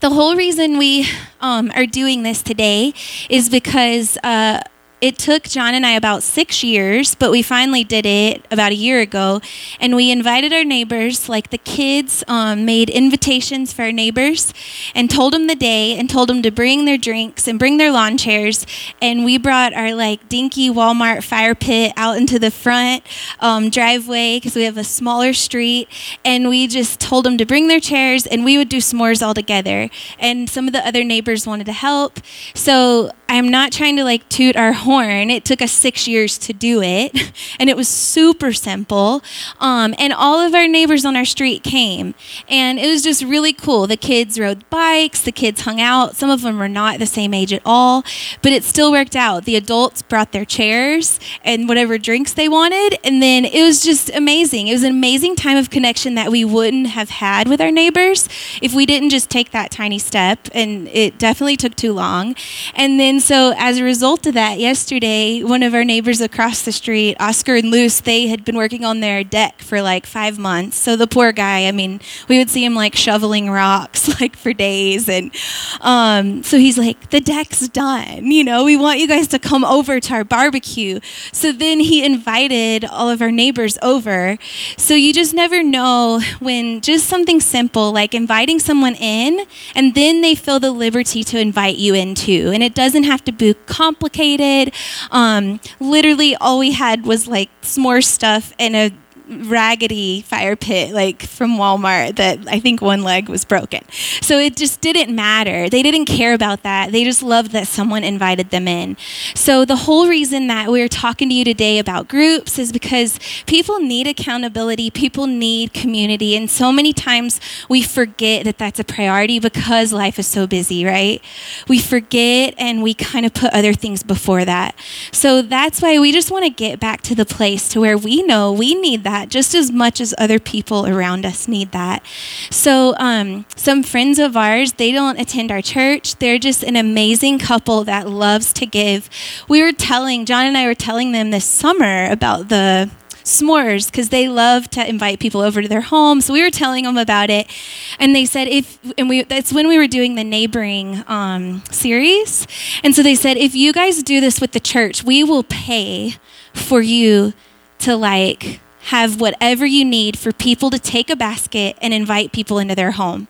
the whole reason we um, are doing this today is because. Uh, it took John and I about six years, but we finally did it about a year ago. And we invited our neighbors, like the kids um, made invitations for our neighbors and told them the day and told them to bring their drinks and bring their lawn chairs. And we brought our like dinky Walmart fire pit out into the front um, driveway because we have a smaller street. And we just told them to bring their chairs and we would do s'mores all together. And some of the other neighbors wanted to help. So I'm not trying to like toot our horn. It took us six years to do it, and it was super simple. Um, and all of our neighbors on our street came, and it was just really cool. The kids rode bikes, the kids hung out. Some of them were not the same age at all, but it still worked out. The adults brought their chairs and whatever drinks they wanted, and then it was just amazing. It was an amazing time of connection that we wouldn't have had with our neighbors if we didn't just take that tiny step, and it definitely took too long. And then, so as a result of that, yesterday, one of our neighbors across the street, Oscar and Luce, they had been working on their deck for like five months. So the poor guy, I mean, we would see him like shoveling rocks like for days. And um, so he's like, the deck's done. You know, we want you guys to come over to our barbecue. So then he invited all of our neighbors over. So you just never know when just something simple like inviting someone in and then they feel the liberty to invite you in too. And it doesn't have to be complicated. Um, literally, all we had was like s'more stuff and a raggedy fire pit like from Walmart that I think one leg was broken. So it just didn't matter. They didn't care about that. They just loved that someone invited them in. So the whole reason that we're talking to you today about groups is because people need accountability, people need community, and so many times we forget that that's a priority because life is so busy, right? We forget and we kind of put other things before that. So that's why we just want to get back to the place to where we know we need that just as much as other people around us need that. So, um, some friends of ours, they don't attend our church. They're just an amazing couple that loves to give. We were telling, John and I were telling them this summer about the s'mores because they love to invite people over to their home. So we were telling them about it, and they said if and we that's when we were doing the neighboring um, series, and so they said if you guys do this with the church, we will pay for you to like have whatever you need for people to take a basket and invite people into their home.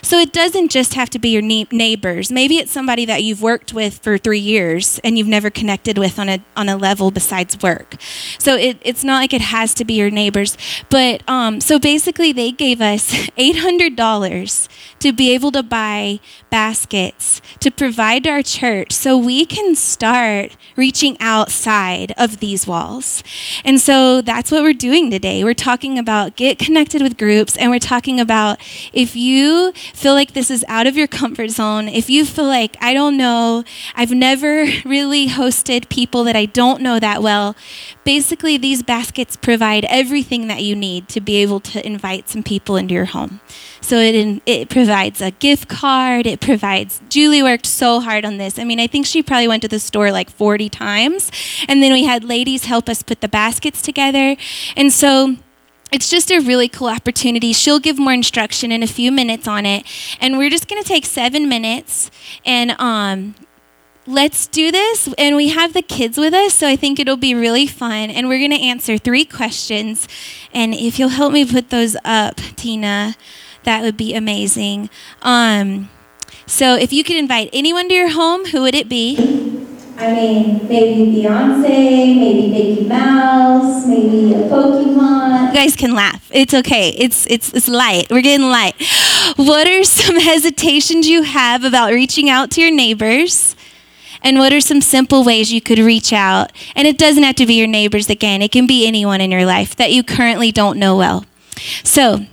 So it doesn't just have to be your neighbors. Maybe it's somebody that you've worked with for three years and you've never connected with on a on a level besides work. So it, it's not like it has to be your neighbors. But um, so basically, they gave us eight hundred dollars to be able to buy baskets to provide to our church so we can start reaching outside of these walls. And so that's what we're doing today. We're talking about get connected with groups, and we're talking about if you feel like this is out of your comfort zone, if you feel like, I don't know, I've never really hosted people that I don't know that well, basically, these baskets provide everything that you need to be able to invite some people into your home. So it, it provides a gift card. It provides, Julie worked so hard on this. I mean, I think she probably went to the store like 40 times. And then we had ladies help us put the baskets together. And so it's just a really cool opportunity. She'll give more instruction in a few minutes on it. And we're just going to take seven minutes and um, let's do this. And we have the kids with us, so I think it'll be really fun. And we're going to answer three questions. And if you'll help me put those up, Tina, that would be amazing. Um, so if you could invite anyone to your home, who would it be? I mean, maybe Beyonce, maybe Mickey Mouse, maybe a Pokemon. You guys can laugh. It's okay. It's it's it's light. We're getting light. What are some hesitations you have about reaching out to your neighbors? And what are some simple ways you could reach out? And it doesn't have to be your neighbors again. It can be anyone in your life that you currently don't know well. So,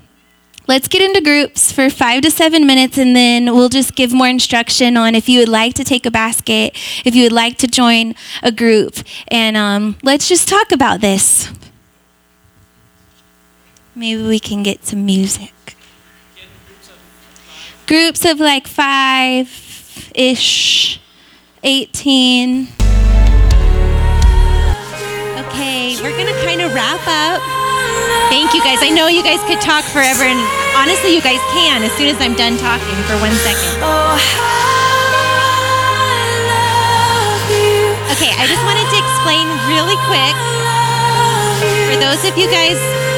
let's get into groups for five to seven minutes and then we'll just give more instruction on if you would like to take a basket, if you would like to join a group. And um, let's just talk about this. Maybe we can get some music. Groups of like five ish, 18. Okay, we're gonna kind of wrap up. Thank you guys. I know you guys could talk forever, and honestly, you guys can as soon as I'm done talking for one second. Okay, I just wanted to explain really quick for those of you guys.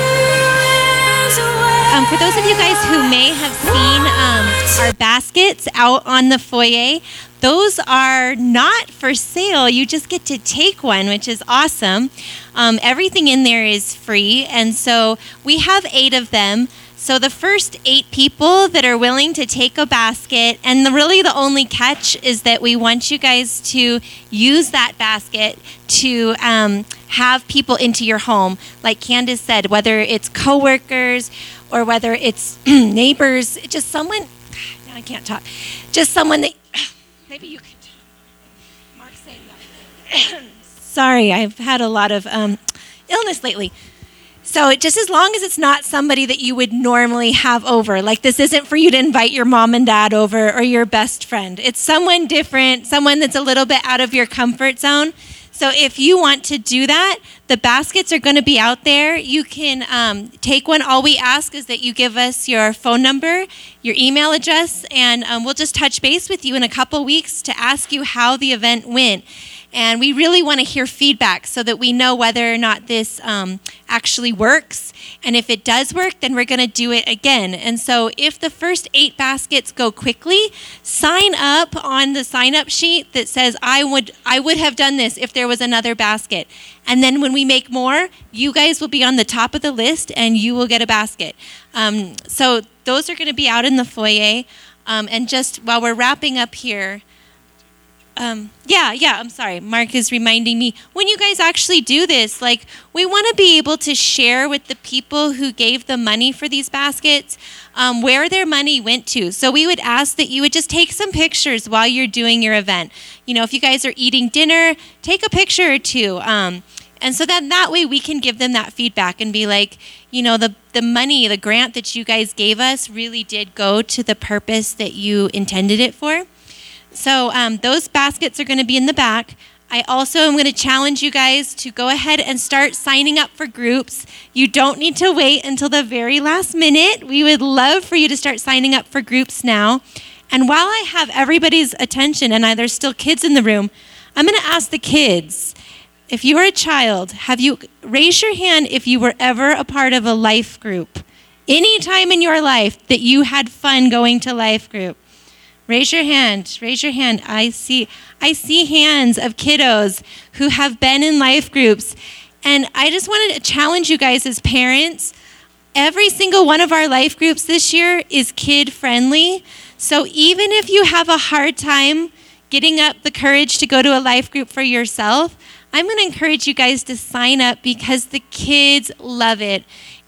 Um, for those of you guys who may have seen um, our baskets out on the foyer, those are not for sale. You just get to take one, which is awesome. Um, everything in there is free, and so we have eight of them. So the first eight people that are willing to take a basket, and the, really the only catch is that we want you guys to use that basket to um, have people into your home. Like Candice said, whether it's coworkers or whether it's neighbors, just someone. I can't talk. Just someone that maybe you could. Mark saying that. Sorry, I've had a lot of um, illness lately. So just as long as it's not somebody that you would normally have over, like this isn't for you to invite your mom and dad over or your best friend. It's someone different, someone that's a little bit out of your comfort zone. So if you want to do that, the baskets are going to be out there. You can um, take one. All we ask is that you give us your phone number, your email address, and um, we'll just touch base with you in a couple weeks to ask you how the event went. And we really want to hear feedback so that we know whether or not this um, actually works. And if it does work, then we're going to do it again. And so if the first eight baskets go quickly, sign up on the sign up sheet that says, I would, I would have done this if there was another basket. And then when we make more, you guys will be on the top of the list and you will get a basket. Um, so those are going to be out in the foyer. Um, and just while we're wrapping up here, um, yeah, yeah, I'm sorry. Mark is reminding me when you guys actually do this, like, we want to be able to share with the people who gave the money for these baskets um, where their money went to. So we would ask that you would just take some pictures while you're doing your event. You know, if you guys are eating dinner, take a picture or two. Um, and so then that way we can give them that feedback and be like, you know, the, the money, the grant that you guys gave us really did go to the purpose that you intended it for. So um, those baskets are going to be in the back. I also am going to challenge you guys to go ahead and start signing up for groups. You don't need to wait until the very last minute. We would love for you to start signing up for groups now. And while I have everybody's attention and I, there's still kids in the room, I'm going to ask the kids if you are a child, have you raise your hand if you were ever a part of a life group? Any time in your life that you had fun going to life group? Raise your hand. Raise your hand. I see I see hands of kiddos who have been in life groups. And I just wanted to challenge you guys as parents. Every single one of our life groups this year is kid friendly. So even if you have a hard time getting up the courage to go to a life group for yourself, I'm going to encourage you guys to sign up because the kids love it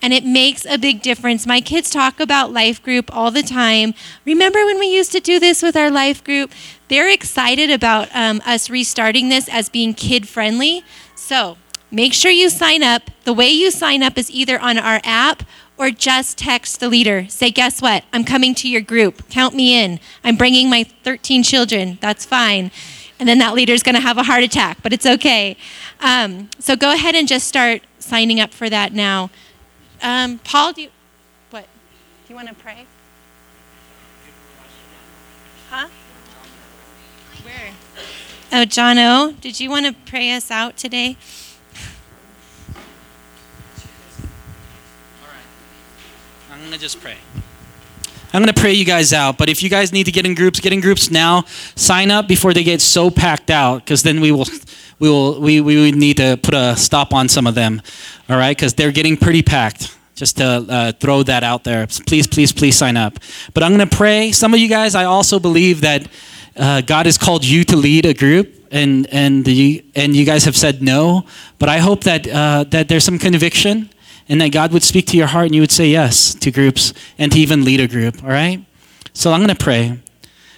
and it makes a big difference. My kids talk about life group all the time. Remember when we used to do this with our life group? They're excited about um, us restarting this as being kid friendly. So make sure you sign up. The way you sign up is either on our app or just text the leader. Say, guess what? I'm coming to your group. Count me in. I'm bringing my 13 children. That's fine. And then that leader's going to have a heart attack, but it's okay. Um, so go ahead and just start signing up for that now. Um, Paul, do you, what? Do you want to pray? Huh? Where? Oh, John O, did you want to pray us out today? I'm going to just pray. I'm going to pray you guys out, but if you guys need to get in groups, get in groups now. Sign up before they get so packed out because then we will we will we, we would need to put a stop on some of them. All right? Cuz they're getting pretty packed. Just to uh, throw that out there. Please, please, please sign up. But I'm going to pray. Some of you guys, I also believe that uh, God has called you to lead a group, and and the, and you guys have said no. But I hope that uh, that there's some conviction and that God would speak to your heart and you would say yes to groups and to even lead a group, all right? So I'm going to pray.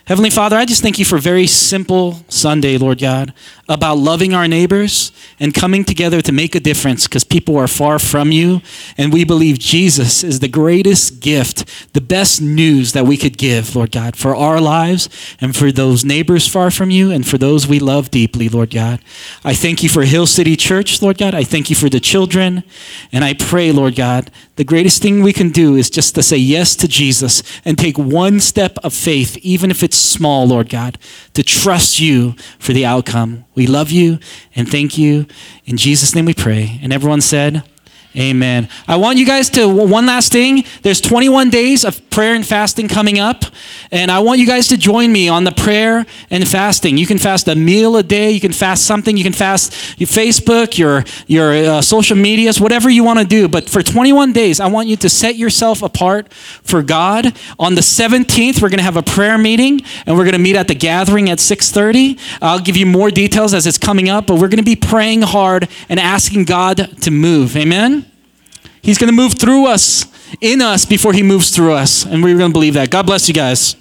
Heavenly Father, I just thank you for a very simple Sunday, Lord God, about loving our neighbors and coming together to make a difference because people are far from you. And we believe Jesus is the greatest gift, the best news that we could give, Lord God, for our lives and for those neighbors far from you and for those we love deeply, Lord God. I thank you for Hill City Church, Lord God. I thank you for the children. And I pray, Lord God, the greatest thing we can do is just to say yes to Jesus and take one step of faith, even if it's small, Lord God, to trust you for the outcome. We love you and thank you. In Jesus' name we pray. And everyone said, Amen. I want you guys to, one last thing. There's 21 days of prayer and fasting coming up. And I want you guys to join me on the prayer and fasting. You can fast a meal a day. You can fast something. You can fast your Facebook, your, your uh, social medias, whatever you want to do. But for 21 days, I want you to set yourself apart for God. On the 17th, we're going to have a prayer meeting and we're going to meet at the gathering at 6.30. I'll give you more details as it's coming up, but we're going to be praying hard and asking God to move. Amen? He's going to move through us, in us, before he moves through us. And we're going to believe that. God bless you guys.